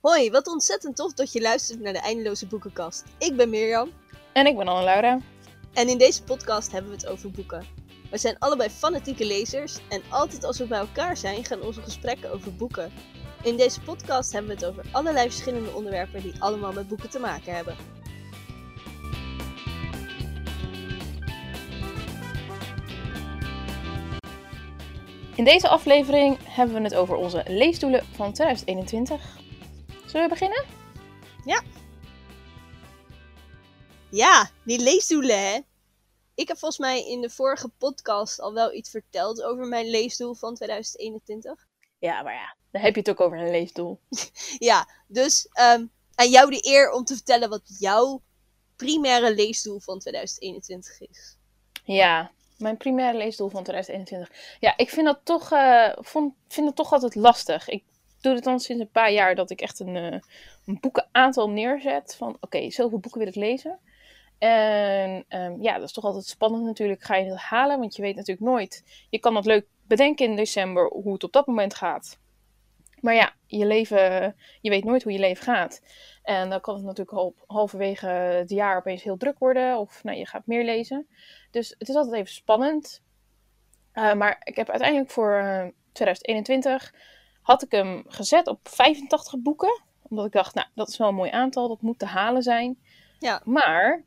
Hoi, wat ontzettend tof dat je luistert naar de Eindeloze Boekenkast. Ik ben Mirjam En ik ben Anne-Laura. en in deze podcast hebben we het over boeken. We zijn allebei fanatieke lezers en altijd als we bij elkaar zijn gaan onze gesprekken over boeken. In deze podcast hebben we het over allerlei verschillende onderwerpen die allemaal met boeken te maken hebben. In deze aflevering hebben we het over onze leesdoelen van 2021. Zullen we beginnen? Ja, die leesdoelen hè. Ik heb volgens mij in de vorige podcast al wel iets verteld over mijn leesdoel van 2021. Ja, maar ja, dan heb je het ook over een leesdoel. Ja, dus ehm, aan jou de eer om te vertellen wat jouw primaire leesdoel van 2021 is. Ja, mijn primaire leesdoel van 2021. Ja, ik vind dat toch, eh, vond, vind dat toch altijd lastig. Ik doe het dan sinds een paar jaar dat ik echt een, eh, een boekenaantal neerzet. Van oké, zoveel boeken wil ik lezen. En ehm, ja, dat is toch altijd spannend natuurlijk. Ga je het halen? Want je weet natuurlijk nooit. Je kan dat leuk bedenken in december hoe het op dat moment gaat. Maar ja, je leven, je weet nooit hoe je leven gaat. En dan kan het natuurlijk al halverwege het jaar opeens heel druk worden. Of nou, je gaat meer lezen. Dus het is altijd even spannend. Uh, maar ik heb uiteindelijk voor uh, 2021 had ik hem gezet op 85 boeken. Omdat ik dacht, nou, dat is wel een mooi aantal. Dat moet te halen zijn. Ja. Maar,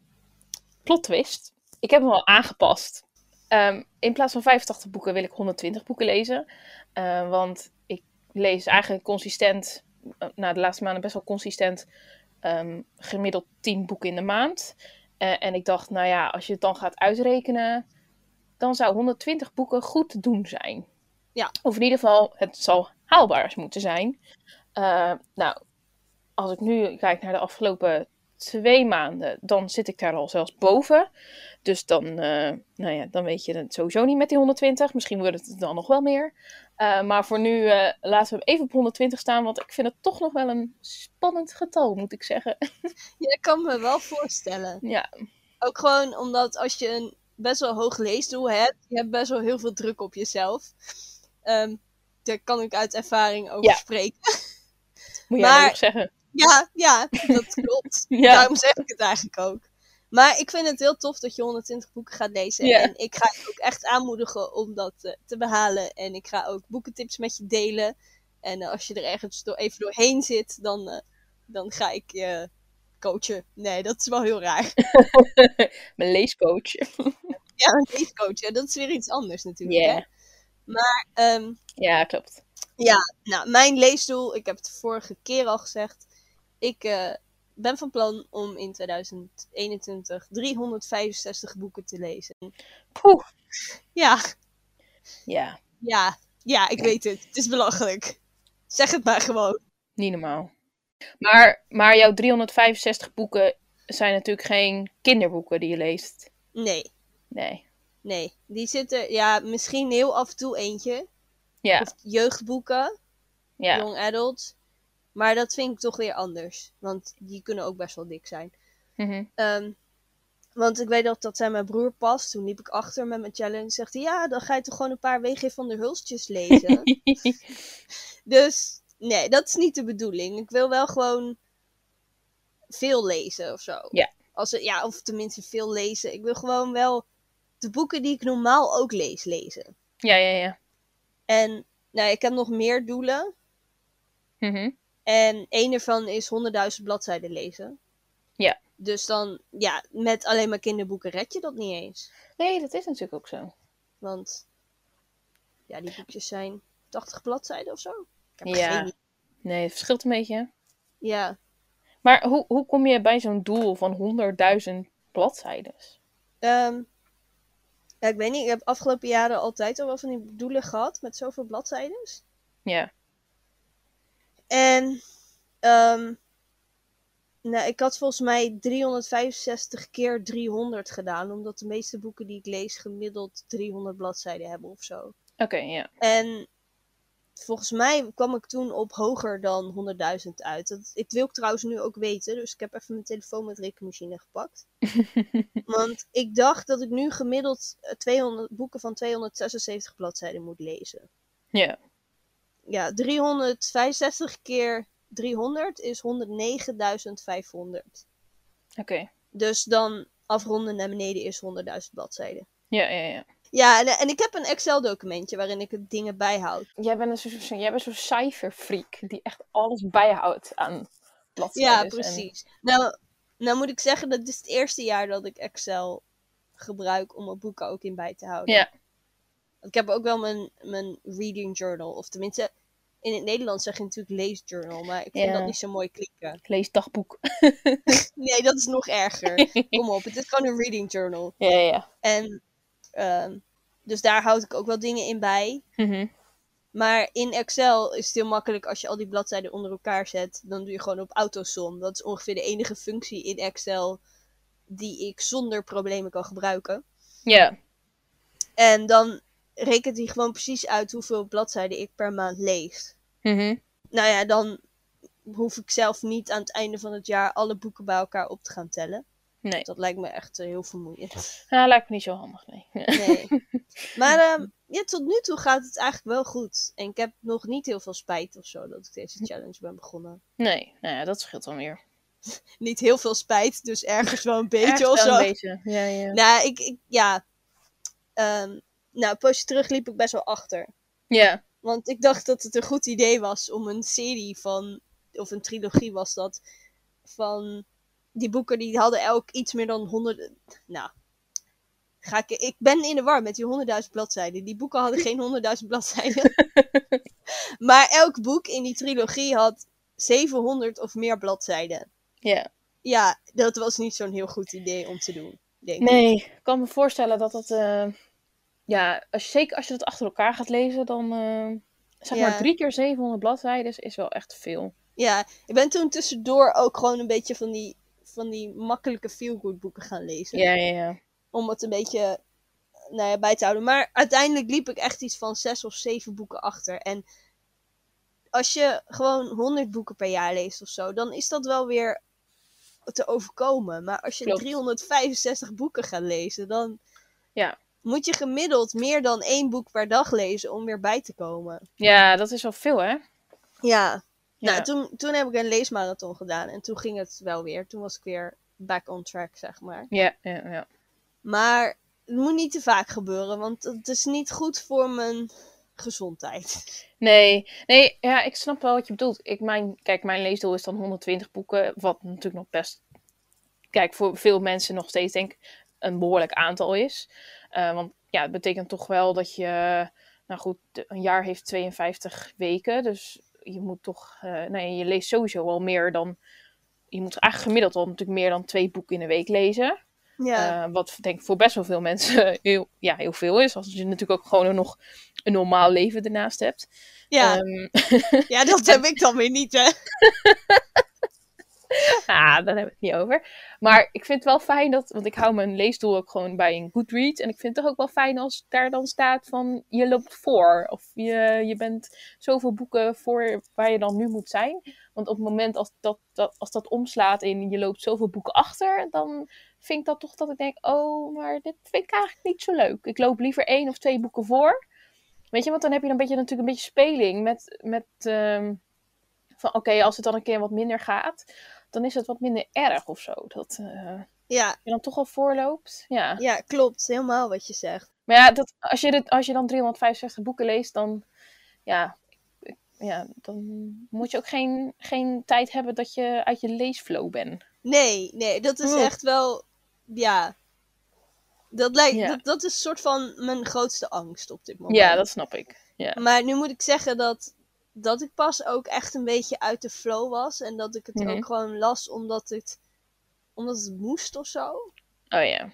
plot twist. Ik heb hem al aangepast. Um, in plaats van 85 boeken wil ik 120 boeken lezen. Uh, want ik lees eigenlijk consistent, na de laatste maanden best wel consistent, um, gemiddeld 10 boeken in de maand. Uh, en ik dacht, nou ja, als je het dan gaat uitrekenen, dan zou 120 boeken goed te doen zijn. Ja. Of in ieder geval, het zal haalbaar moeten zijn. Uh, nou, als ik nu kijk naar de afgelopen twee maanden, dan zit ik daar al zelfs boven. Dus dan, uh, nou ja, dan weet je het sowieso niet met die 120. Misschien wordt het dan nog wel meer. Uh, maar voor nu uh, laten we even op 120 staan, want ik vind het toch nog wel een spannend getal, moet ik zeggen. Ja, ik kan me wel voorstellen. Ja. Ook gewoon omdat als je een best wel hoog leesdoel hebt, je hebt best wel heel veel druk op jezelf. Um, daar kan ik uit ervaring over Ja. spreken. Moet jij Maar- nog zeggen? Ja, ja, dat klopt. Ja. Daarom zeg ik het eigenlijk ook. Maar ik vind het heel tof dat je 120 boeken gaat lezen. Ja. En ik ga je ook echt aanmoedigen om dat eh, te behalen. En ik ga ook boekentips met je delen. En eh, als je er ergens door, even doorheen zit, dan, eh, dan ga ik je coachen. Nee, dat is wel heel raar. Mijn leescoach. Ja, een leescoach, dat is weer iets anders natuurlijk. Ja. Hè? Maar ehm, Ja, klopt. nou, mijn leesdoel, ik heb het vorige keer al gezegd. Ik eh, ben van plan om in 2021 365 boeken te lezen. Poeh. Ja, Ja, ja, ja, ik weet het. Het is belachelijk. Zeg het maar gewoon. niet normaal. Maar, maar jouw 365 boeken zijn natuurlijk geen kinderboeken die je leest. Nee, Nee. Nee. Die zitten, ja, misschien heel af en toe eentje. Ja, Of jeugdboeken, ja. young adult. Maar dat vind ik toch weer anders. Want die kunnen ook best wel dik zijn. Mhm. Ehm, want ik weet dat dat zijn mijn broer pas. Toen liep ik achter met mijn challenge. Zegt hij, ja, dan ga je toch gewoon een paar WG van der Hulstjes lezen. dus nee, dat is niet de bedoeling. Ik wil wel gewoon veel lezen of zo. Ja. Als ja, of tenminste veel lezen. Ik wil gewoon wel de boeken die ik normaal ook lees, lezen. ja, ja, ja. En nou, ik heb nog meer doelen. Mhm. En één ervan is 100.000 bladzijden lezen. Ja. Dus dan, ja, met alleen maar kinderboeken red je dat niet eens. Nee, dat is natuurlijk ook zo. Want ja, die boekjes zijn 80 bladzijden of zo. Ik heb Ja. geen. Nee, het verschilt een beetje. Ja, Maar hoe, hoe kom je bij zo'n doel van 100.000 bladzijden? Ehm, ja, ik weet niet. Ik heb afgelopen jaren altijd al wel van die doelen gehad met zoveel bladzijden. Ja. En ehm, nou, ik had volgens mij 365 keer 300 gedaan. Omdat de meeste boeken die ik lees gemiddeld 300 bladzijden hebben of zo. Oké, ja. En volgens mij kwam ik toen op hoger dan 100.000 uit. Dat, ik wil ik trouwens nu ook weten. Dus ik heb even mijn telefoon met rekenmachine gepakt. Want ik dacht dat ik nu gemiddeld eh, 200 boeken van 276 bladzijden moet lezen. ja. Ja, 365 keer 300 is 109.500. Oké. Dus dan afronden naar beneden is 100.000 bladzijden. Ja, ja, ja. Ja, en, en ik heb een Excel-documentje waarin ik het dingen bijhoud. Jij bent een jij bent zo'n cijferfreak die echt alles bijhoudt aan bladzijden. Ja, precies. Nou, nou moet ik zeggen, dat is het eerste jaar dat ik Excel gebruik om mijn boeken ook in bij te houden. Ja. Ik heb ook wel mijn, mijn reading journal, of tenminste, in het Nederlands zeg je natuurlijk leesjournal, maar ik vind Ja. dat niet zo mooi klinken. Ik lees dagboek. Nee, dat is nog erger. Kom op, het is gewoon een reading journal. ja, ja, ja. En ehm, dus daar houd ik ook wel dingen in bij. Mhm. Maar in Excel is het heel makkelijk als je al die bladzijden onder elkaar zet. Dan doe je gewoon op autosom. Dat is ongeveer de enige functie in Excel die ik zonder problemen kan gebruiken. Ja. En dan rekent hij gewoon precies uit hoeveel bladzijden ik per maand lees. Mhm. Nou ja, dan hoef ik zelf niet aan het einde van het jaar alle boeken bij elkaar op te gaan tellen. Nee. Dat lijkt me echt eh, heel vermoeiend. Ja, lijkt me niet zo handig, nee. Nee. maar ehm, ja, tot nu toe gaat het eigenlijk wel goed. En ik heb nog niet heel veel spijt of zo dat ik deze challenge ben begonnen. Nee, nou ja, dat scheelt dan weer. Niet heel veel spijt, dus ergens wel een beetje Ergens of zo. een beetje. Ja, ja. Nou, ik, ik ja. Ehm, nou, een poosje terug liep ik best wel achter. Ja. Want ik dacht dat het een goed idee was om een serie van, of een trilogie was dat, van die boeken die hadden elk iets meer dan 100. Nou, ga ik, ik ben in de war met die 100.000 bladzijden. Die boeken hadden geen 100.000 bladzijden. maar elk boek in die trilogie had 700 of meer bladzijden. Ja. Ja, dat was niet zo'n heel goed idee om te doen, denk. Nee, ik kan me voorstellen dat dat... eh, ja, als je, zeker als je dat achter elkaar gaat lezen, dan... eh, zeg Ja. maar drie keer 700 bladzijden is wel echt veel. Ja, ik ben toen tussendoor ook gewoon een beetje van die, van die makkelijke feel-good boeken gaan lezen. Ja, ja, ja. Om het een beetje nou ja, bij te houden. Maar uiteindelijk liep ik echt iets van zes of zeven boeken achter. En als je gewoon 100 boeken per jaar leest of zo, dan is dat wel weer te overkomen. Maar als je Klopt. 365 boeken gaat lezen, dan Ja. moet je gemiddeld meer dan één boek per dag lezen om weer bij te komen. Ja, dat is wel veel, hè? Ja, Ja. nou, toen, toen heb ik een leesmarathon gedaan en toen ging het wel weer. Toen was ik weer back on track, zeg maar. Ja, ja, ja. Maar het moet niet te vaak gebeuren, want het is niet goed voor mijn gezondheid. Nee, nee, ja, ik snap wel wat je bedoelt. Ik, mijn, kijk, mijn leesdoel is dan 120 boeken, wat natuurlijk nog best, kijk, voor veel mensen nog steeds denk ik een behoorlijk aantal is. Eh, want ja, het betekent toch wel dat je, nou goed, een jaar heeft 52 weken, dus je moet toch, eh nee, je leest sowieso wel meer dan, je moet eigenlijk gemiddeld al natuurlijk meer dan twee boeken in de week lezen. Ja, Eh, wat denk ik voor best wel veel mensen heel, ja, heel veel is. Als je natuurlijk ook gewoon nog een normaal leven ernaast hebt. ja. Ehm, ja dat heb ik dan weer niet, hè? ah, daar hebben we het niet over. Maar ik vind het wel fijn dat, want ik hou mijn leesdoel ook gewoon bij een Goodreads. En ik vind het toch ook wel fijn als daar dan staat van je loopt voor. Of je, je bent zoveel boeken voor waar je dan nu moet zijn. Want op het moment als dat, dat, als dat omslaat in je loopt zoveel boeken achter, dan vind ik dat toch dat ik denk, oh, maar dit vind ik eigenlijk niet zo leuk. Ik loop liever één of twee boeken voor. Weet je, want dan heb je een beetje, natuurlijk een beetje speling met, met ehm, van oké, als het dan een keer wat minder gaat, dan is het wat minder erg of zo. Dat eh, Ja, je dan toch al voorloopt. Ja. ja, klopt. Helemaal wat je zegt. Maar ja, dat, als, je dit, als je dan 365 boeken leest, dan, ja, ja, dan moet je ook geen, geen tijd hebben dat je uit je leesflow bent. Nee, nee, dat is echt wel... Ja. Dat, lijkt, Ja. dat, dat is een soort van mijn grootste angst op dit moment. Ja, dat snap ik. Ja. Maar nu moet ik zeggen dat, dat ik pas ook echt een beetje uit de flow was. En dat ik het Mhm. ook gewoon las omdat het, omdat het moest of zo. Oh ja.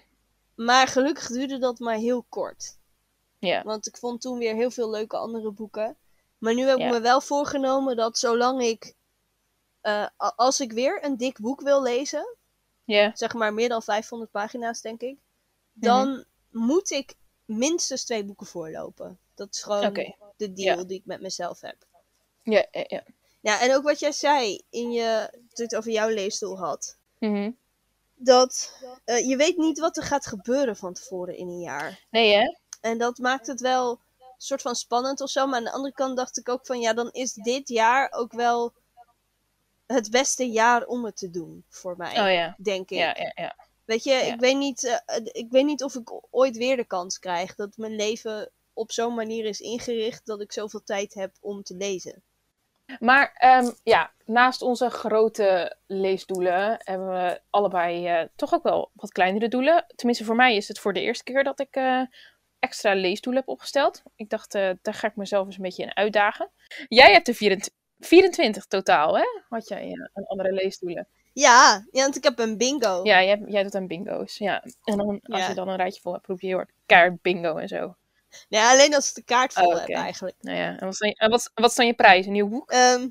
Maar gelukkig duurde dat maar heel kort. Ja. Want ik vond toen weer heel veel leuke andere boeken. Maar nu heb Ja. ik me wel voorgenomen dat zolang ik... eh, als ik weer een dik boek wil lezen... Ja. zeg maar meer dan 500 pagina's, denk ik. Dan moet ik minstens twee boeken voorlopen. Dat is gewoon de deal Ja. die ik met mezelf heb. Ja, ja, ja. Ja, en ook wat jij zei in je, toen je het over jouw leesstoel had. Mhm. Dat eh, je weet niet wat er gaat gebeuren van tevoren in een jaar. Nee, hè? En dat maakt het wel een soort van spannend of zo. Maar aan de andere kant dacht ik ook van ja, dan is dit jaar ook wel het beste jaar om het te doen voor mij, Oh ja. denk ik. Ja, ja, ja. Weet je, ik, weet niet, eh, ik weet niet of ik ooit weer de kans krijg dat mijn leven op zo'n manier is ingericht dat ik zoveel tijd heb om te lezen. Maar ehm, ja, naast onze grote leesdoelen hebben we allebei eh, toch ook wel wat kleinere doelen. Tenminste, voor mij is het voor de eerste keer dat ik eh, extra leesdoelen heb opgesteld. Ik dacht, eh, daar ga ik mezelf eens een beetje in uitdagen. Jij hebt er 24, 24 totaal, hè? Had jij aan andere leesdoelen? Ja, ja, want ik heb een bingo. Ja, jij, jij doet aan bingo's. Ja. En dan, als Ja. je dan een rijtje vol hebt, roep je heel hard keihard bingo en zo. Nee, alleen als ik de kaart vol Oh, heb eigenlijk. Nou ja, en wat, zijn, en wat, wat is dan je prijs? Een nieuw boek? Ehm,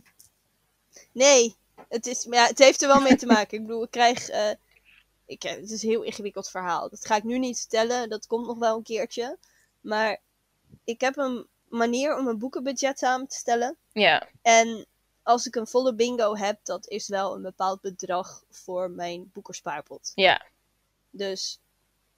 nee, het, is, ja, het heeft er wel mee te maken. Ik bedoel, ik krijg. eh, ik, het is een heel ingewikkeld verhaal. Dat ga ik nu niet vertellen. Dat komt nog wel een keertje. Maar ik heb een manier om een boekenbudget samen te stellen. Ja, En als ik een volle bingo heb, dat is wel een bepaald bedrag voor mijn boekerspaarpot. ja, Dus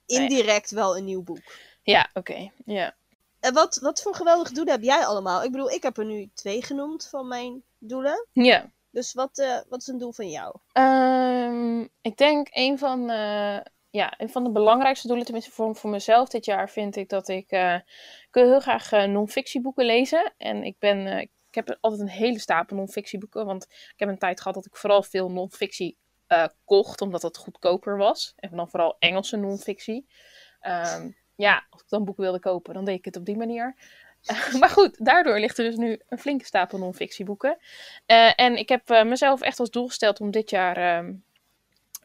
ja. indirect wel een nieuw boek. Ja, oké. Ja. En wat, wat voor geweldige doelen heb jij allemaal? Ik bedoel, ik heb er nu twee genoemd van mijn doelen. ja. Dus wat, eh, wat is een doel van jou? Ehm, ik denk een van, eh, ja, een van de belangrijkste doelen, tenminste voor, voor mezelf dit jaar, vind ik dat ik, eh, ik wil heel graag non-fictieboeken lezen. En ik ben, ik heb altijd een hele stapel non-fictieboeken, want ik heb een tijd gehad dat ik vooral veel non-fictie kocht, omdat dat goedkoper was. En dan vooral Engelse non-fictie. Ehm, ja, als ik dan boeken wilde kopen, dan deed ik het op die manier. maar goed, daardoor ligt er dus nu een flinke stapel non-fictieboeken. Eh, en ik heb eh, mezelf echt als doel gesteld om dit jaar ehm,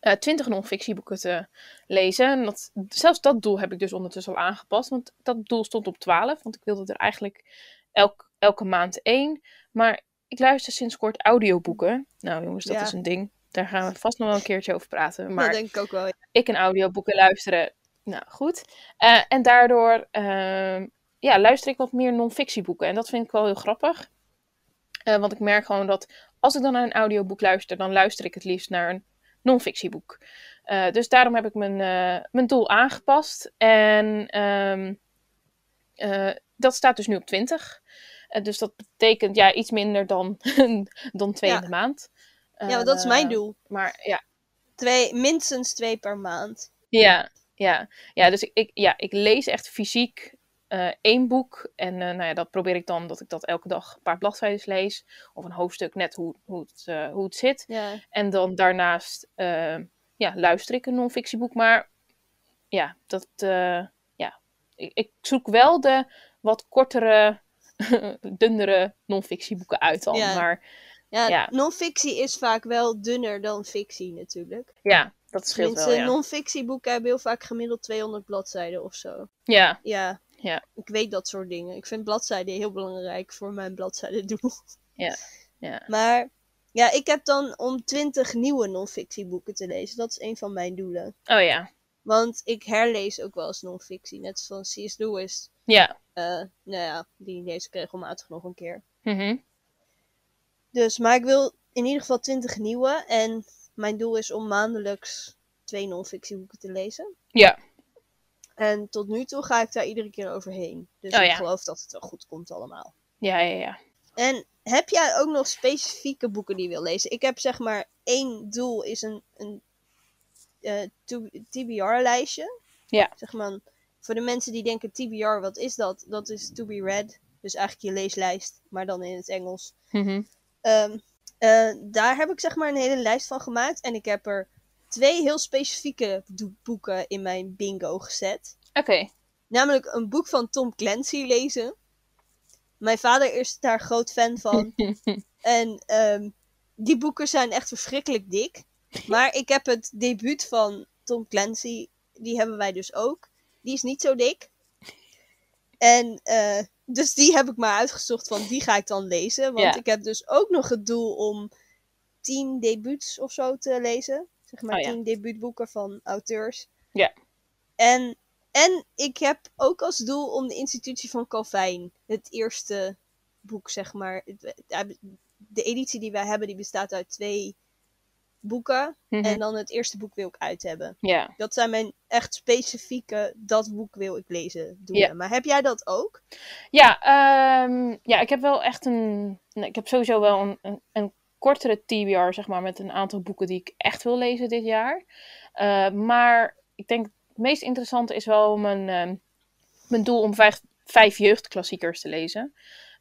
eh 20 non-fictieboeken te lezen. En dat, zelfs dat doel heb ik dus ondertussen al aangepast. Want dat doel stond op 12. Want ik wilde er eigenlijk elk, elke maand één. Maar ik luister sinds kort audioboeken. Nou jongens, dat Ja. is een ding. Daar gaan we vast nog wel een keertje over praten. Maar Dat denk ik ook wel. ja. ik en audioboeken luisteren. Nou, goed. Eh, en daardoor ehm, ja, luister ik wat meer non-fictieboeken. En dat vind ik wel heel grappig. Eh, want ik merk gewoon dat als ik dan naar een audioboek luister, dan luister ik het liefst naar een non-fictieboek. Eh, dus daarom heb ik mijn, mijn doel aangepast. En ehm, eh, dat staat dus nu op 20. Eh, dus dat betekent ja, iets minder dan, dan twee Ja. in de maand. Ja, dat is mijn doel. Maar ja, Twee, minstens twee per maand. Ja, ja. ja dus ik, ik, ja, ik lees echt fysiek eh, één boek. En eh, nou ja, dat probeer ik dan dat ik dat elke dag een paar bladzijden lees. Of een hoofdstuk, net hoe, hoe, het, eh, hoe het zit. Ja. En dan daarnaast ja, luister ik een non-fictieboek. Maar ja, dat, ja. Ik, ik zoek wel de wat kortere, dunnere non-fictieboeken uit dan. Ja. Maar Ja, Ja. non-fictie is vaak wel dunner dan fictie natuurlijk. ja, dat scheelt wel, ja. non-fictieboeken hebben heel vaak gemiddeld 200 bladzijden of zo. Ja, Ja, Ja. ik weet dat soort dingen. Ik vind bladzijden heel belangrijk voor mijn bladzijdendoel. ja, ja. Maar ja, ik heb dan om 20 nieuwe non-fictieboeken te lezen. Dat is een van mijn doelen. Oh ja, Want ik herlees ook wel eens non-fictie. Net zoals C.S. Lewis. ja. Eh, nou ja, die lees ik regelmatig nog een keer. Mhm. Dus, maar ik wil in ieder geval 20 nieuwe. En mijn doel is om maandelijks twee non-fictieboeken te lezen. Ja, En tot nu toe ga ik daar iedere keer overheen. Dus Oh ik ja. geloof dat het wel goed komt allemaal. ja, ja, ja. En heb jij ook nog specifieke boeken die je wil lezen? Ik heb zeg maar één doel is een, een eh, TBR-lijstje. Ja. Zeg maar, voor de mensen die denken TBR, wat is dat? Dat is to be read. Dus eigenlijk je leeslijst, maar dan in het Engels. Ehm, eh, daar heb ik zeg maar een hele lijst van gemaakt. En ik heb er twee heel specifieke boeken in mijn bingo gezet. Oké. Namelijk een boek van Tom Clancy lezen. Mijn vader is daar groot fan van. en ehm, die boeken zijn echt verschrikkelijk dik. Maar ik heb het debuut van Tom Clancy. Die hebben wij dus ook. Die is niet zo dik. En eh, dus die heb ik maar uitgezocht van die ga ik dan lezen. Want Ja. ik heb dus ook nog het doel om tien debuuts of zo te lezen. Zeg maar Oh ja. tien debuutboeken van auteurs. Ja. En, en ik heb ook als doel om de institutie van Calvijn. Het eerste boek, zeg maar. De editie die wij hebben, die bestaat uit twee boeken. Mhm. En dan het eerste boek wil ik uit hebben. Ja. Dat zijn mijn echt specifieke, dat boek wil ik lezen doelen. Ja. Maar heb jij dat ook? Ja, ehm, ja, ik heb wel echt een. nee, ik heb sowieso wel een, een, een kortere TBR, zeg maar, met een aantal boeken die ik echt wil lezen dit jaar. Uh, maar ik denk het meest interessante is wel mijn, uh, mijn doel om vijf, vijf jeugdklassiekers te lezen.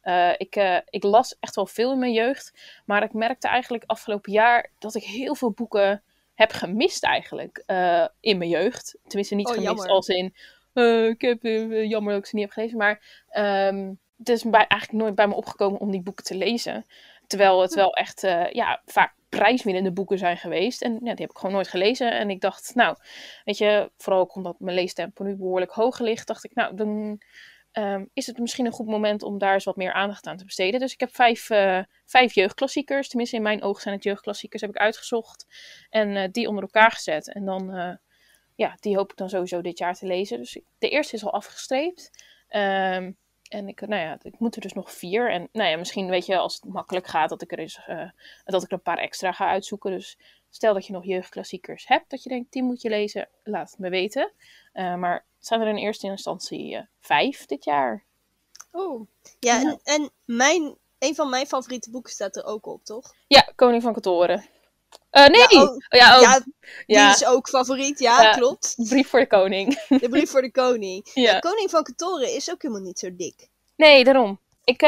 Uh, ik, uh, ik, las echt wel veel in mijn jeugd, maar ik merkte eigenlijk afgelopen jaar dat ik heel veel boeken heb gemist eigenlijk uh, in mijn jeugd. Tenminste niet Oh, gemist jammer. als in, eh, ik heb eh, jammer dat ik ze niet heb gelezen, maar ehm, het is bij, eigenlijk nooit bij me opgekomen om die boeken te lezen. Terwijl het wel echt eh, ja, vaak prijswinnende boeken zijn geweest. En ja, die heb ik gewoon nooit gelezen. En ik dacht, nou, weet je, vooral ook omdat mijn leestempo nu behoorlijk hoog ligt, dacht ik, nou, dan ehm, is het misschien een goed moment om daar eens wat meer aandacht aan te besteden. Dus ik heb vijf, eh, vijf jeugdklassiekers, tenminste in mijn ogen zijn het jeugdklassiekers, heb ik uitgezocht. En eh, die onder elkaar gezet. En dan, eh, ja, die hoop ik dan sowieso dit jaar te lezen. Dus de eerste is al afgestreept. Ehm, en ik, nou ja, ik moet er dus nog vier. En nou ja, misschien weet je, als het makkelijk gaat, dat ik er, eens, dat ik er een paar extra ga uitzoeken. Dus stel dat je nog jeugdklassiekers hebt, dat je denkt, die moet je lezen, laat het me weten. Eh, maar het zijn er in eerste instantie eh, vijf dit jaar. Oh. Ja. En, en mijn, een van mijn favoriete boeken staat er ook op, toch? Ja, Koning van Katoren. Eh, nee! Ja, oh, oh, ja, oh, ja, ja, die is ook favoriet. Ja, klopt. brief voor de koning. De brief voor de koning. ja. Koning van Katoren is ook helemaal niet zo dik. Nee, daarom. Ik,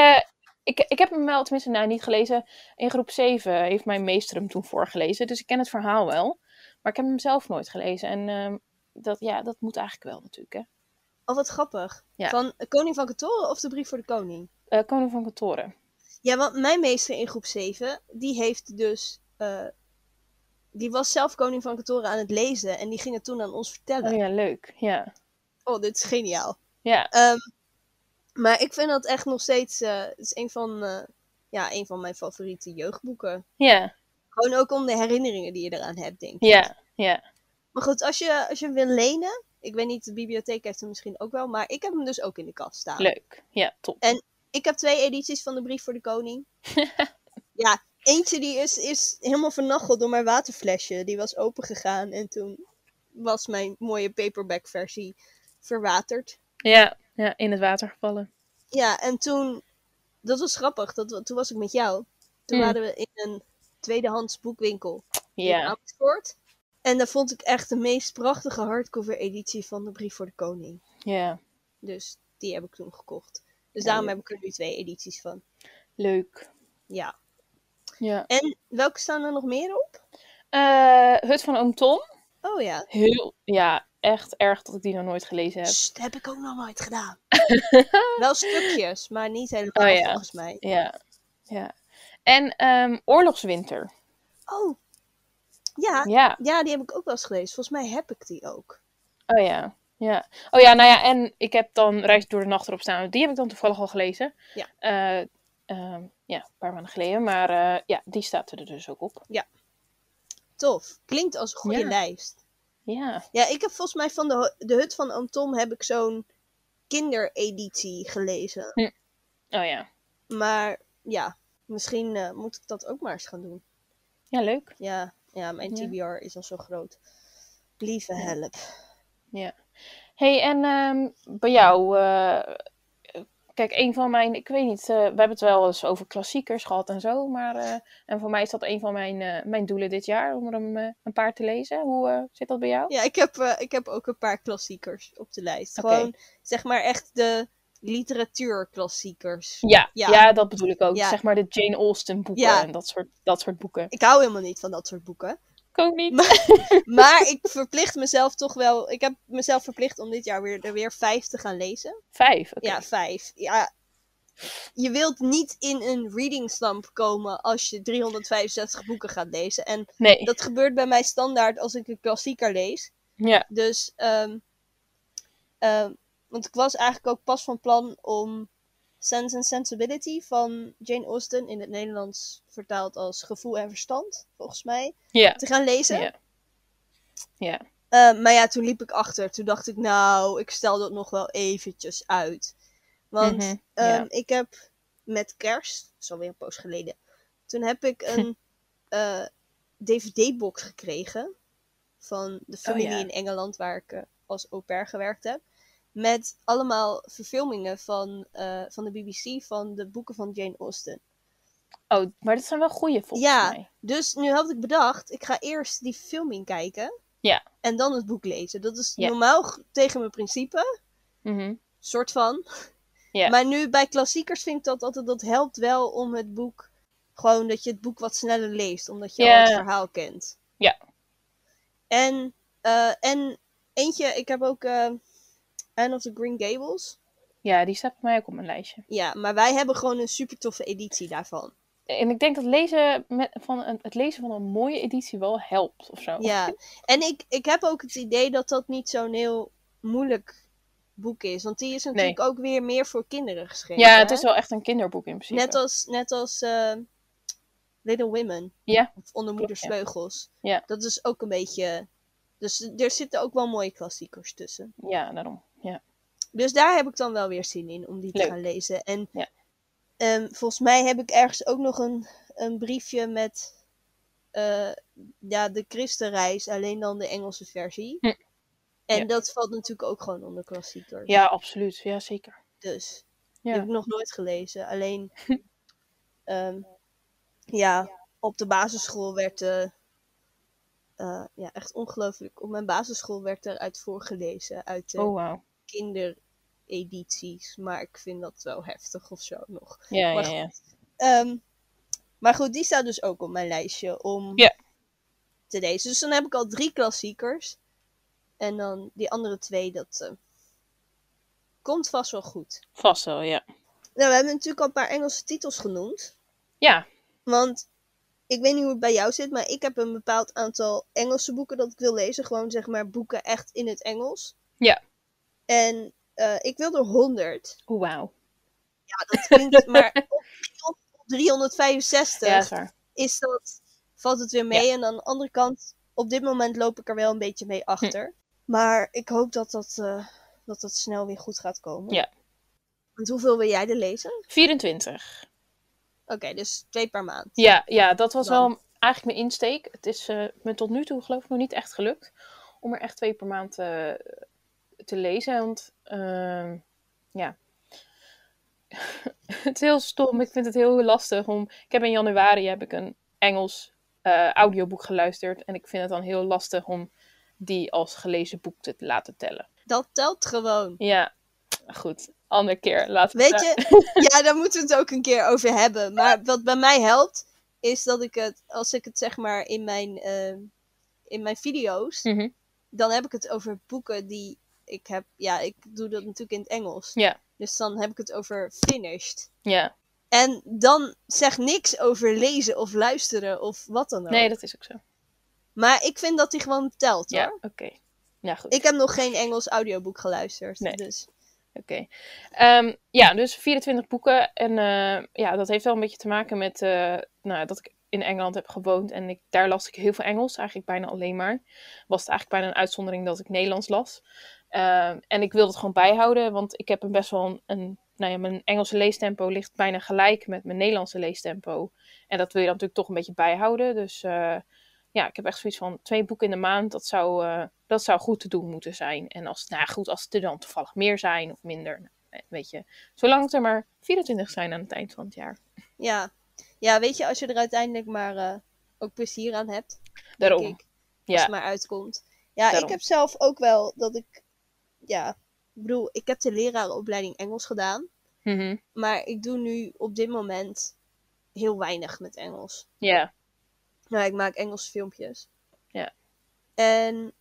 ik, ik heb hem wel, tenminste, nou niet gelezen. In groep 7 heeft mijn meester hem toen voorgelezen. Dus ik ken het verhaal wel. Maar ik heb hem zelf nooit gelezen. En ehm, dat, ja, dat moet eigenlijk wel natuurlijk, hè. Oh, wat grappig. Ja. Van Koning van Katoren of de brief voor de koning? Eh, Koning van Katoren. Ja, want mijn meester in groep 7, die heeft dus... eh, die was zelf Koning van Katoren aan het lezen en die ging het toen aan ons vertellen. Oh ja, leuk. Ja. Oh, dit is geniaal. Ja. Ehm, maar ik vind dat echt nog steeds... eh, het is een van, eh, ja, een van mijn favoriete jeugdboeken. Ja. Gewoon ook om de herinneringen die je eraan hebt, denk ik. Ja. Ja. Maar goed, als je, als je hem wil lenen... Ik weet niet, de bibliotheek heeft hem misschien ook wel. Maar ik heb hem dus ook in de kast staan. Leuk. Ja, top. En- Ik heb twee edities van de Brief voor de Koning. ja, eentje die is, is helemaal vernacheld door mijn waterflesje. Die was opengegaan en toen was mijn mooie paperback versie verwaterd. Ja. Ja, in het water gevallen. Ja, en toen... Dat was grappig. Dat, toen was ik met jou. Toen Mm. waren we in een tweedehands boekwinkel in Ja. Amersfoort. En daar vond ik echt de meest prachtige hardcover editie van de Brief voor de Koning. Ja. Dus die heb ik toen gekocht. Dus Ja, daarom leuk. heb ik er nu twee edities van. Leuk. Ja. Ja. En welke staan er nog meer op? Eh, Hut van Oom Tom. Oh ja. Heel, ja, echt erg dat ik die nog nooit gelezen heb. Sst, heb ik ook nog nooit gedaan. Wel stukjes, maar niet helemaal Oh ja. volgens mij. Ja, ja. En ehm, Oorlogswinter. Oh. Ja, Ja, ja, die heb ik ook wel eens gelezen. Volgens mij heb ik die ook. oh ja. Ja. Oh ja, nou ja, en ik heb dan Reis door de Nacht erop staan. Die heb ik dan toevallig al gelezen. Ja. Eh, ehm, ja, een paar maanden geleden. Maar eh, ja, die staat er dus ook op. Tof. Klinkt als een goede Ja. lijst. Ja. Ja, ik heb volgens mij van de, de hut van Oom Tom heb ik zo'n kindereditie gelezen. Oh ja. Maar ja, misschien eh, moet ik dat ook maar eens gaan doen. Ja, leuk. Ja, ja mijn Ja. TBR is al zo groot. Lieve help. Ja. hey, en ehm, bij jou... eh, kijk, een van mijn... Ik weet niet, eh, we hebben het wel eens over klassiekers gehad en zo. Maar, eh, en voor mij is dat een van mijn, eh, mijn doelen dit jaar. Om er een, een paar te lezen. Hoe zit dat bij jou? Ja, ik heb, ik heb ook een paar klassiekers op de lijst. Gewoon, zeg maar echt de literatuurklassiekers. Ja, Ja. ja. dat bedoel ik ook. Ja. Zeg maar de Jane Austen boeken Ja. en dat soort, dat soort boeken. Ik hou helemaal niet van dat soort boeken. Ook niet. Maar ik verplicht mezelf toch wel. Ik heb mezelf verplicht om dit jaar weer, er weer vijf te gaan lezen. Vijf. Ja, vijf. Ja. Je wilt niet in een reading slump komen als je 365 boeken gaat lezen. En Nee, dat gebeurt bij mij standaard als ik een klassieker lees. ja. Dus, ehm, want ik was eigenlijk ook pas van plan om Sense and Sensibility van Jane Austen, in het Nederlands vertaald als Gevoel en Verstand, volgens mij, Ja. te gaan lezen. Ja. Eh, maar ja, toen liep ik achter. Toen dacht ik, nou, ik stel dat nog wel eventjes uit. Want Mhm, ehm, ik heb met kerst, dat is alweer een poos geleden, toen heb ik een eh, DVD-box gekregen van de familie Oh, ja. in Engeland waar ik eh, als au pair gewerkt heb. Met allemaal verfilmingen van, eh, van de BBC van de boeken van Jane Austen. Oh, maar dat zijn wel goede volgens Ja. mij. Dus nu had ik bedacht, ik ga eerst die filming kijken. Ja. En dan het boek lezen. Dat is Ja. normaal tegen mijn principe. Mhm. Soort van. Ja. Maar nu bij klassiekers vind ik dat altijd, dat helpt wel om het boek, gewoon dat je het boek wat sneller leest. Omdat je Ja. al het verhaal kent. Ja. En, eh, en eentje, ik heb ook eh Anne of the Green Gables. Ja, die staat bij mij ook op mijn lijstje. Ja, maar wij hebben gewoon een super toffe editie daarvan. En ik denk dat lezen met, van een, het lezen van een mooie editie wel helpt of zo. Ja, en ik, ik heb ook het idee dat dat niet zo'n heel moeilijk boek is. Want die is natuurlijk ook weer meer voor kinderen geschreven. Ja, het hè? is wel echt een kinderboek in principe. Net als, net als eh, Little Women. Ja. Of Onder Moeders ja. Vleugels. Ja. Dat is ook een beetje... Dus er zitten ook wel mooie klassiekers tussen. Ja, daarom. Ja. Dus daar heb ik dan wel weer zin in om die te gaan lezen. En Ja. ehm, volgens mij heb ik ergens ook nog een, een briefje met eh, ja, de Christenreis, alleen dan de Engelse versie. Hm. En Ja. dat valt natuurlijk ook gewoon onder klassiekers. ja, absoluut. Ja, zeker. Dus Ja. heb ik nog nooit gelezen. Alleen, ehm, ja, op de basisschool werd eh, eh, ja, echt ongelooflijk. Op mijn basisschool werd er uit voorgelezen uit de Oh, wauw. Kinderedities. Maar ik vind dat wel heftig of zo nog. Ja, Maar ja, ja. Ehm, maar goed, die staat dus ook op mijn lijstje om Ja. te lezen. Dus dan heb ik al drie klassiekers. En dan die andere twee, dat eh, komt vast wel goed. Vast wel, ja. Nou, we hebben natuurlijk al een paar Engelse titels genoemd. Ja, Want ik weet niet hoe het bij jou zit, maar ik heb een bepaald aantal Engelse boeken dat ik wil lezen. Gewoon zeg maar boeken echt in het Engels. Ja. En eh, ik wil er 100. oh, wauw. Ja, dat klinkt maar op 365 Ja, dat is dat, valt het weer mee. En aan de andere kant, op dit moment loop ik er wel een beetje mee achter. Maar ik hoop dat dat, eh, dat dat snel weer goed gaat komen. Ja. Want hoeveel wil jij er lezen? 24. Oké, dus twee per maand. Ja, ja, dat was Dan. wel eigenlijk mijn insteek. Het is eh, me tot nu toe geloof ik nog niet echt gelukt om er echt twee per maand eh, te lezen. Want ehm, ja, het is heel stom. Ik vind het heel lastig om. Ik heb in januari heb ik een Engels eh, audioboek geluisterd en ik vind het dan heel lastig om die als gelezen boek te laten tellen. Dat telt gewoon. Ja, goed. Andere keer laten we Weet je, ja, daar moeten we het ook een keer over hebben. Maar wat bij mij helpt, is dat ik het, als ik het zeg maar in mijn, ehm, in mijn video's, Mhm. dan heb ik het over boeken die ik heb. Ja, ik doe dat natuurlijk in het Engels. Ja. Dus dan heb ik het over finished. Ja, En dan zeg niks over lezen of luisteren of wat dan ook. nee, dat is ook zo. Maar ik vind dat die gewoon telt Ja, hoor. oké. Ja, goed. Ik heb nog geen Engels audioboek geluisterd. Nee. Dus Oké. Ehm, ja, dus 24 boeken. En eh, ja, dat heeft wel een beetje te maken met eh, nou, dat ik in Engeland heb gewoond. En ik, daar las ik heel veel Engels, eigenlijk bijna alleen maar. Was het eigenlijk bijna een uitzondering dat ik Nederlands las. Ehm, en ik wilde het gewoon bijhouden, want ik heb een best wel een, een nou ja, mijn Engelse leestempo ligt bijna gelijk met mijn Nederlandse leestempo. En dat wil je dan natuurlijk toch een beetje bijhouden. Dus eh, ja, ik heb echt zoiets van twee boeken in de maand. Dat zou, eh, dat zou goed te doen moeten zijn. En als, nou goed, als het er dan toevallig meer zijn of minder. nou, eh, Weet je, zolang het er maar 24 zijn aan het eind van het jaar. ja. ja, weet je, als je er uiteindelijk maar ook plezier aan hebt. Daarom. Ik, als Ja, het maar uitkomt. Ja, ik heb zelf ook wel dat ik. Ja, ik bedoel, ik heb de lerarenopleiding Engels gedaan. Mhm. Maar ik doe nu op dit moment heel weinig met Engels. ja, Nou, ik maak Engelse filmpjes. Ja. En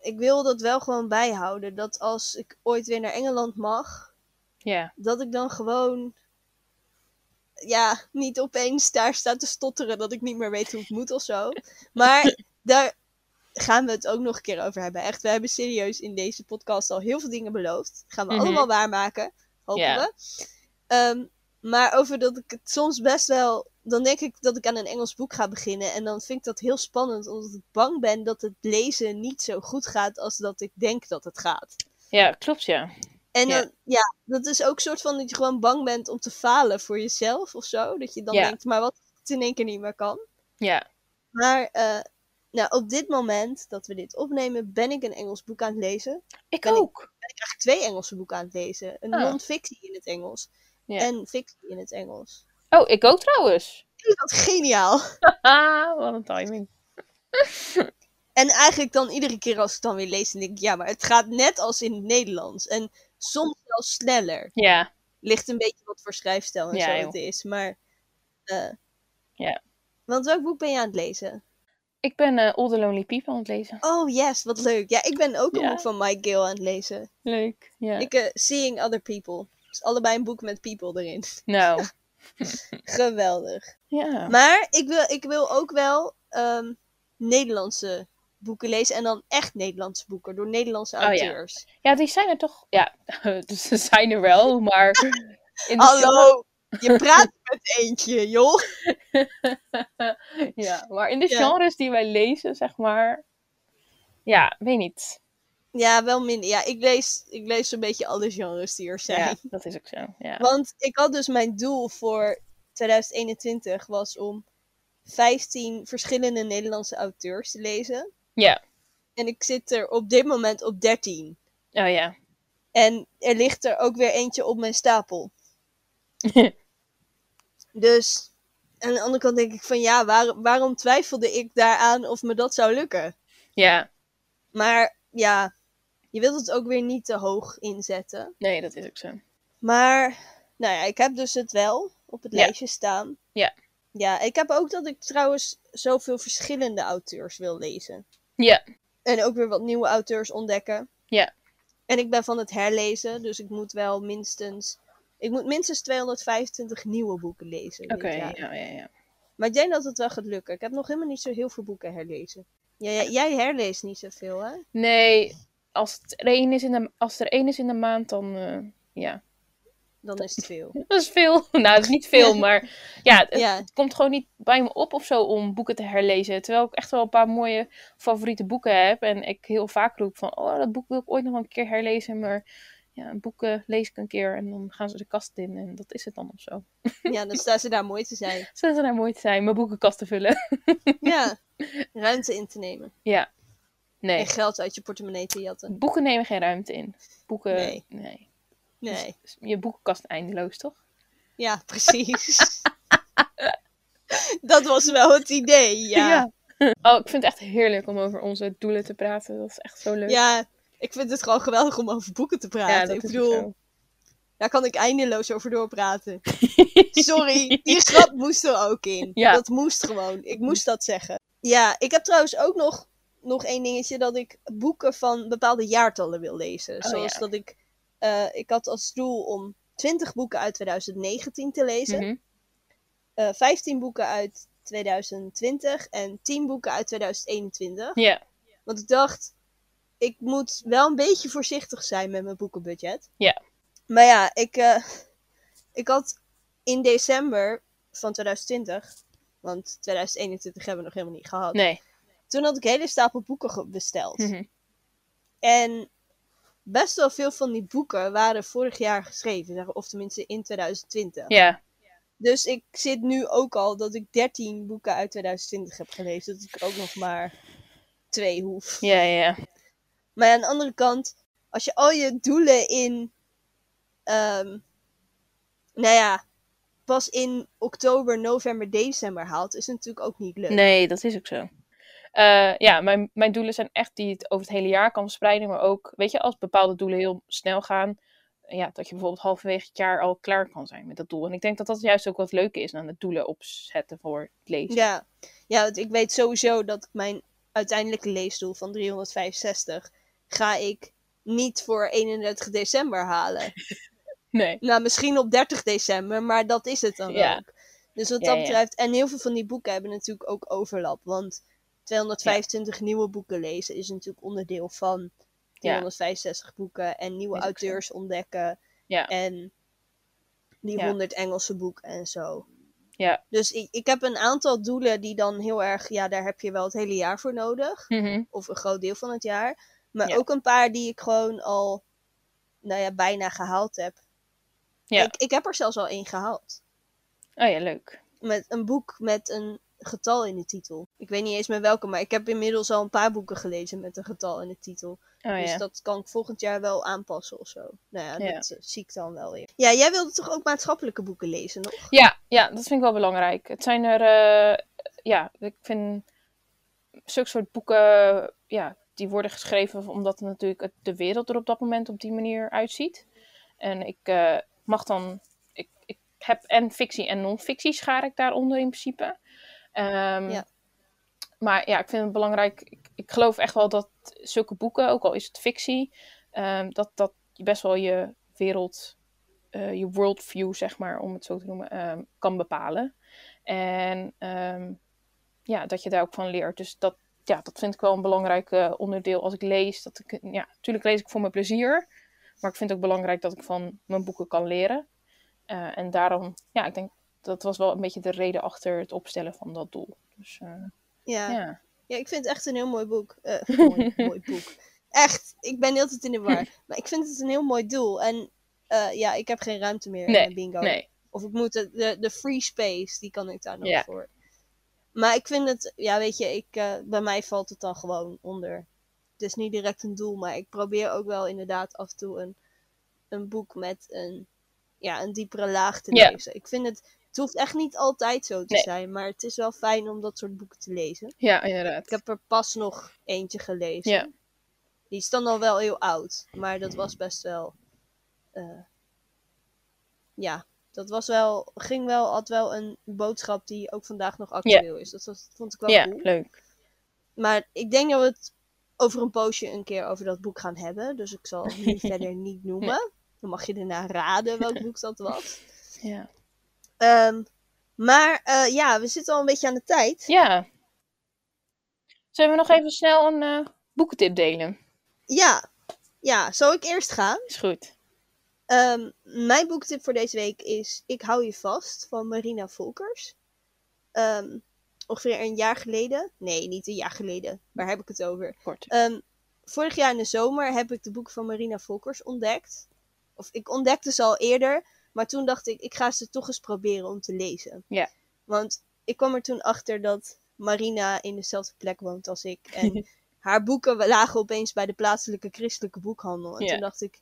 ik wil dat wel gewoon bijhouden. Dat als ik ooit weer naar Engeland mag, ja, dat ik dan gewoon. Ja, niet opeens daar sta te stotteren dat ik niet meer weet hoe het moet of zo. Maar daar gaan we het ook nog een keer over hebben. Echt, we hebben serieus in deze podcast al heel veel dingen beloofd. Gaan we Mhm. allemaal waarmaken, hopen we. Ehm, maar over dat ik het soms best wel. Dan denk ik dat ik aan een Engels boek ga beginnen. En dan vind ik dat heel spannend, omdat ik bang ben dat het lezen niet zo goed gaat als dat ik denk dat het gaat. ja, klopt ja. En Ja. dan, ja, dat is ook een soort van dat je gewoon bang bent om te falen voor jezelf of zo. Dat je dan Ja. denkt, maar wat het in één keer niet meer kan. Ja, Maar eh, nou, op dit moment dat we dit opnemen, ben ik een Engels boek aan het lezen. ik Ben ik- ook. Ik krijg twee Engelse boeken aan het lezen. Een Ah. non-fictie in het Engels Ja. en fictie in het Engels. Oh, ik ook trouwens. Ik vind dat geniaal. Wat een timing. En eigenlijk dan iedere keer als ik dan weer lees, dan denk ik, ja, maar het gaat net als in het Nederlands. En soms zelfs sneller. Ja, Ligt een beetje wat voor schrijfstijl en Ja, zo joh. het is. Maar, eh, Ja. Want welk boek ben je aan het lezen? Ik ben eh All the Lonely People aan het lezen. Oh yes, wat leuk. Ja, ik ben ook een Ja. boek van Mike Gill aan het lezen. Leuk. Ja. Ik, eh, Seeing Other People. Dus allebei een boek met people erin. Nou, Geweldig. ja. Maar ik wil, ik wil ook wel ehm, Nederlandse boeken lezen. En dan echt Nederlandse boeken. Door Nederlandse Oh, ja. auteurs. Ja, die zijn er toch... Ja, ze zijn er wel, maar... in de Hallo! Je praat met eentje, joh. ja, maar in de Ja. genres die wij lezen, zeg maar... Ja, weet niet. Ja, wel minder. Ja, ik lees, ik lees zo'n beetje alle genres die er zijn. Ja, dat is ook zo. Ja. Want ik had dus mijn doel voor 2021 was om 15 verschillende Nederlandse auteurs te lezen. Ja. En ik zit er op dit moment op 13. Oh ja. En er ligt er ook weer eentje op mijn stapel. Dus aan de andere kant denk ik van ja, waar- waarom twijfelde ik daaraan of me dat zou lukken? ja. Maar ja, je wilt het ook weer niet te hoog inzetten. Nee, dat is ook zo. Maar, nou ja, ik heb dus het wel op het Ja. lijstje staan. Ja. Ja, ik heb ook dat ik trouwens zoveel verschillende auteurs wil lezen. Ja. En ook weer wat nieuwe auteurs ontdekken. Ja. En ik ben van het herlezen, dus ik moet wel minstens... Ik moet minstens 225 nieuwe boeken lezen Oké, ja, ja, ja. Maar ik denk dat het wel gaat lukken. Ik heb nog helemaal niet zo heel veel boeken herlezen. Ja, jij, jij herleest niet zoveel, hè? Nee, als, het er één is in de, als er één is in de maand, dan... eh, ja, Dan is het veel. dat is veel. nou, dat is niet veel, maar ja, het, Ja, het komt gewoon niet bij me op of zo om boeken te herlezen. Terwijl ik echt wel een paar mooie favoriete boeken heb. En ik heel vaak roep van, oh, dat boek wil ik ooit nog een keer herlezen. Maar ja, boeken lees ik een keer en dan gaan ze de kast in en dat is het dan of zo. ja, dan staan ze daar mooi te zijn. Zou ze nou mooi te zijn, mijn boekenkast te vullen? Ja, ruimte in te nemen. ja. Nee, En geld uit je portemonnee te jatten. boeken nemen geen ruimte in. Boeken, Nee. nee. Nee. Dus Je boekenkast eindeloos, toch? Ja, precies. dat was wel het idee, ja. ja. Oh, ik vind het echt heerlijk om over onze doelen te praten. Dat is echt zo leuk. Ik vind het gewoon geweldig om over boeken te praten. Ja, ik bedoel, daar kan ik eindeloos over doorpraten. Sorry, die grap moest er ook in. Ja. Dat moest gewoon. Ik moest dat zeggen. Ja, ik heb trouwens ook nog, nog één dingetje dat ik boeken van bepaalde jaartallen wil lezen. Oh, Zoals ja. dat ik, eh, ik had als doel om 20 boeken uit 2019 te lezen. Eh, 15 boeken uit 2020 en 10 boeken uit 2021. Ja, Want ik dacht, ik moet wel een beetje voorzichtig zijn met mijn boekenbudget. Ja. Maar ja, ik, eh, ik had in december van 2020, want 2021 hebben we nog helemaal niet gehad. nee. Toen had ik een hele stapel boeken besteld. Mhm. En best wel veel van die boeken waren vorig jaar geschreven, of tenminste in 2020. Ja, Dus ik zit nu ook al dat ik 13 boeken uit 2020 heb gelezen. Dat ik ook nog maar twee hoef. ja, ja. Maar aan de andere kant, als je al je doelen in. ehm, nou ja, pas in oktober, november, december haalt, is het natuurlijk ook niet leuk. Nee, dat is ook zo. Eh, ja, mijn, mijn doelen zijn echt die het over het hele jaar kan verspreiden. Maar ook, weet je, als bepaalde doelen heel snel gaan. Ja, dat je bijvoorbeeld halverwege het jaar al klaar kan zijn met dat doel. En ik denk dat dat juist ook wat leuke is aan het doelen opzetten voor het lezen. Ja, ja want ik weet sowieso dat ik mijn uiteindelijke leesdoel van 365 ga ik niet voor 31 december halen. Nee. Nou, misschien op 30 december, maar dat is het dan Ja. ook. Dus wat Ja, dat betreft, en heel veel van die boeken hebben natuurlijk ook overlap. Want 225 nieuwe boeken lezen is natuurlijk onderdeel van 365 boeken. En nieuwe zo. auteurs ontdekken. Ja. En die Ja. 100 Engelse boeken en zo. Ja. Dus ik, ik heb een aantal doelen die dan heel erg, ja, daar heb je wel het hele jaar voor nodig. Mhm. Of een groot deel van het jaar. Maar Ja. ook een paar die ik gewoon al, nou ja, bijna gehaald heb. Ja. Ik, ik heb er zelfs al één gehaald. Oh ja, leuk. Met een boek met een getal in de titel. Ik weet niet eens met welke, maar ik heb inmiddels al een paar boeken gelezen met een getal in de titel. Oh Dus ja. dat kan ik volgend jaar wel aanpassen of zo. Nou ja, Ja. dat eh, zie ik dan wel weer. Ja, jij wilde toch ook maatschappelijke boeken lezen nog? Ja, ja, dat vind ik wel belangrijk. Het zijn er, eh, ja, ik vind zulke soort boeken, ja, die worden geschreven omdat natuurlijk de wereld er op dat moment op die manier uitziet. En ik eh, mag dan, ik, ik heb en fictie en non-fictie schaar ik daaronder in principe. Ehm, Ja. Maar ja, ik vind het belangrijk, ik, ik geloof echt wel dat zulke boeken, ook al is het fictie, ehm, dat, dat je best wel je wereld eh, je worldview, zeg maar, om het zo te noemen, ehm, kan bepalen. En ja, dat je daar ook van leert. Dus dat, ja, dat vind ik wel een belangrijk eh, onderdeel als ik lees. Dat ik, ja, natuurlijk lees ik voor mijn plezier. Maar ik vind het ook belangrijk dat ik van mijn boeken kan leren. Eh, en daarom, ja, ik denk dat was wel een beetje de reden achter het opstellen van dat doel. Dus eh, Ja. ja. Ja, ik vind het echt een heel mooi boek. Eh, mooi, mooi boek. Echt, ik ben heel tijd in de war. Maar ik vind het een heel mooi doel. En eh, ja, ik heb geen ruimte meer in Nee, bingo. Nee, Of ik moet de, de, de free space, die kan ik daar nog Ja. voor. Maar ik vind het, ja weet je, ik, eh, bij mij valt het dan gewoon onder. Het is niet direct een doel, maar ik probeer ook wel inderdaad af en toe een, een boek met een, ja, een diepere laag te lezen. Ik vind het, het hoeft echt niet altijd zo te Nee. zijn, maar het is wel fijn om dat soort boeken te lezen. ja, inderdaad. Ik heb er pas nog eentje gelezen. Ja. Die is dan al wel heel oud, maar dat was best wel. eh, ja, dat was wel. Ging wel, had wel een boodschap die ook vandaag nog actueel is. Dat was, vond ik wel cool. leuk. Maar ik denk dat we het over een poosje een keer over dat boek gaan hebben. Dus ik zal het nu verder niet noemen. Dan mag je daarna raden welk boek dat was. Ja. Ehm, maar eh, ja, we zitten al een beetje aan de tijd. ja. Zullen we nog even snel een eh, boekentip delen? Ja, ja, zal ik eerst gaan? Is goed. Ehm, mijn boektip voor deze week is Ik hou je vast van Marina Volkers. Ehm, ongeveer een jaar geleden. Nee, niet een jaar geleden. Waar heb ik het over? Kort. Ehm, vorig jaar in de zomer heb ik de boeken van Marina Volkers ontdekt. Of ik ontdekte ze al eerder. Maar toen dacht ik, ik ga ze toch eens proberen om te lezen. Ja. Want ik kwam er toen achter dat Marina in dezelfde plek woont als ik. En haar boeken lagen opeens bij de plaatselijke christelijke boekhandel. En toen dacht ik,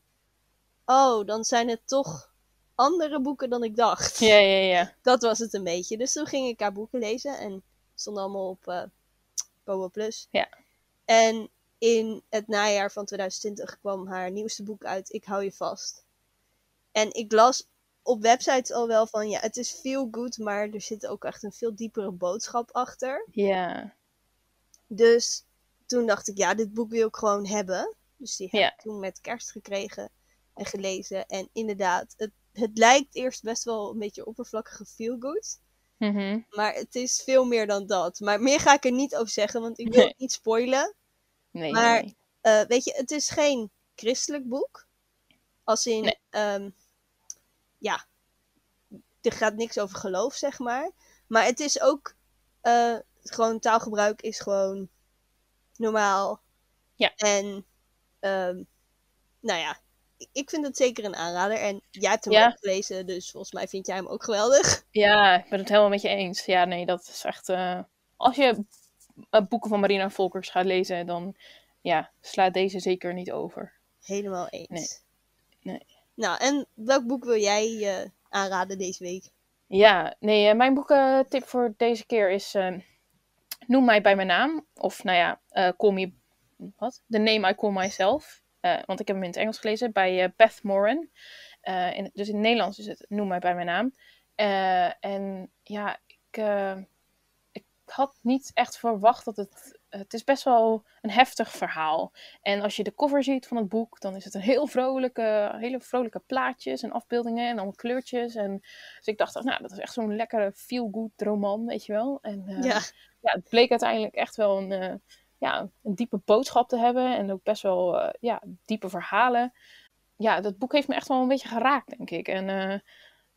oh, dan zijn het toch andere boeken dan ik dacht. Ja, ja, ja. Dat was het een beetje. Dus toen ging ik haar boeken lezen en stonden allemaal op eh Boa Plus. Ja. En in het najaar van 2020 kwam haar nieuwste boek uit, Ik hou je vast. En ik las op websites al wel van, ja, het is feel good, maar er zit ook echt een veel diepere boodschap achter. Ja. Dus toen dacht ik, ja, dit boek wil ik gewoon hebben. Dus die heb Ja. ik toen met kerst gekregen en gelezen. En inderdaad, het, het lijkt eerst best wel een beetje oppervlakkige feel good. Mhm. Maar het is veel meer dan dat. Maar meer ga ik er niet over zeggen, want ik wil Nee. niet spoilen. Nee, Maar- nee. Eh, weet je, het is geen christelijk boek. Als in, ehm, ja, er gaat niks over geloof, zeg maar. Maar het is ook, eh, gewoon taalgebruik is gewoon normaal. Ja. En, ehm, nou ja, ik- vind het zeker een aanrader. En jij hebt hem Ja. ook gelezen, dus volgens mij vind jij hem ook geweldig. Ja, ik ben het helemaal met je eens. Ja, nee, dat is echt... eh, Als je eh, boeken van Marina Volkers gaat lezen, dan ja, sla deze zeker niet over. Helemaal eens. Nee. Nee. Nou, en welk boek wil jij eh, aanraden deze week? Ja, nee, mijn boekentip voor deze keer is... Noem mij bij mijn naam. Of, nou ja, call me... Wat? The Name I Call Myself. Eh, want ik heb hem in het Engels gelezen bij eh, Beth Moran. Eh, in, dus in het Nederlands is het Noem mij bij mijn naam. En ja, ik, ik had niet echt verwacht dat het... Het is best wel een heftig verhaal. En als je de cover ziet van het boek, dan is het een heel vrolijke, hele vrolijke plaatjes en afbeeldingen en allemaal kleurtjes. En, dus ik dacht, nou, dat is echt zo'n lekkere feel-good roman, weet je wel. En ja. ja, het bleek uiteindelijk echt wel een, ja, een diepe boodschap te hebben. En ook best wel eh, ja, diepe verhalen. Ja, dat boek heeft me echt wel een beetje geraakt, denk ik. En eh,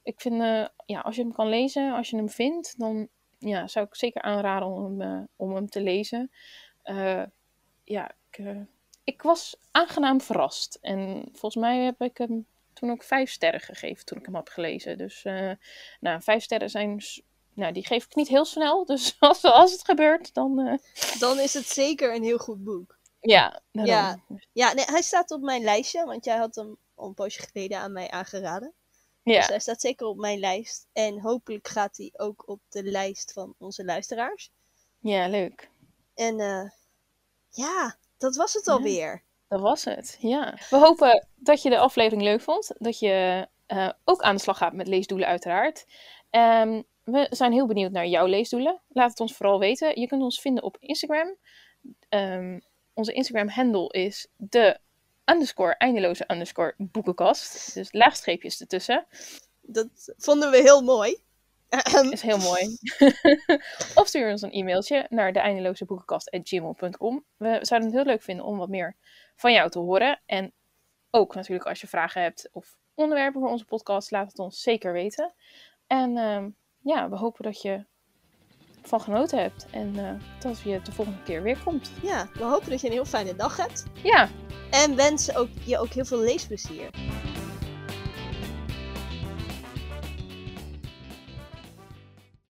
ik vind, eh, ja, als je hem kan lezen, als je hem vindt, dan ja, zou ik zeker aanraden om hem, om hem te lezen. Ja, ik, ik was aangenaam verrast. En volgens mij heb ik hem toen ook vijf sterren gegeven toen ik hem had gelezen. Dus nou, vijf sterren zijn nou, die geef ik niet heel snel. Dus als, als het gebeurt, dan. eh, Dan is het zeker een heel goed boek. Ja, daarom. Ja. Ja, nee, hij staat op mijn lijstje, want jij had hem al een poosje geleden aan mij aangeraden. Dus ja. hij staat zeker op mijn lijst. En hopelijk gaat hij ook op de lijst van onze luisteraars. ja, leuk. En eh, ja, dat was het Ja. alweer. Dat was het, ja. We hopen dat je de aflevering leuk vond. Dat je eh, ook aan de slag gaat met leesdoelen uiteraard. Ehm, we zijn heel benieuwd naar jouw leesdoelen. Laat het ons vooral weten. Je kunt ons vinden op Instagram. Ehm, onze Instagram handle is de underscore eindeloze underscore boekenkast. Dus laagstreepjes ertussen. Dat vonden we heel mooi. Ahem. Is heel mooi. of stuur ons een e-mailtje naar de eindeloze boekenkast.gmail.com. We zouden het heel leuk vinden om wat meer van jou te horen. En ook natuurlijk als je vragen hebt of onderwerpen voor onze podcast, laat het ons zeker weten. En ehm, ja, we hopen dat je van genoten hebt en eh, dat je de volgende keer weer komt. Ja, we hopen dat je een heel fijne dag hebt. Ja, En wensen ook, je ook heel veel leesplezier.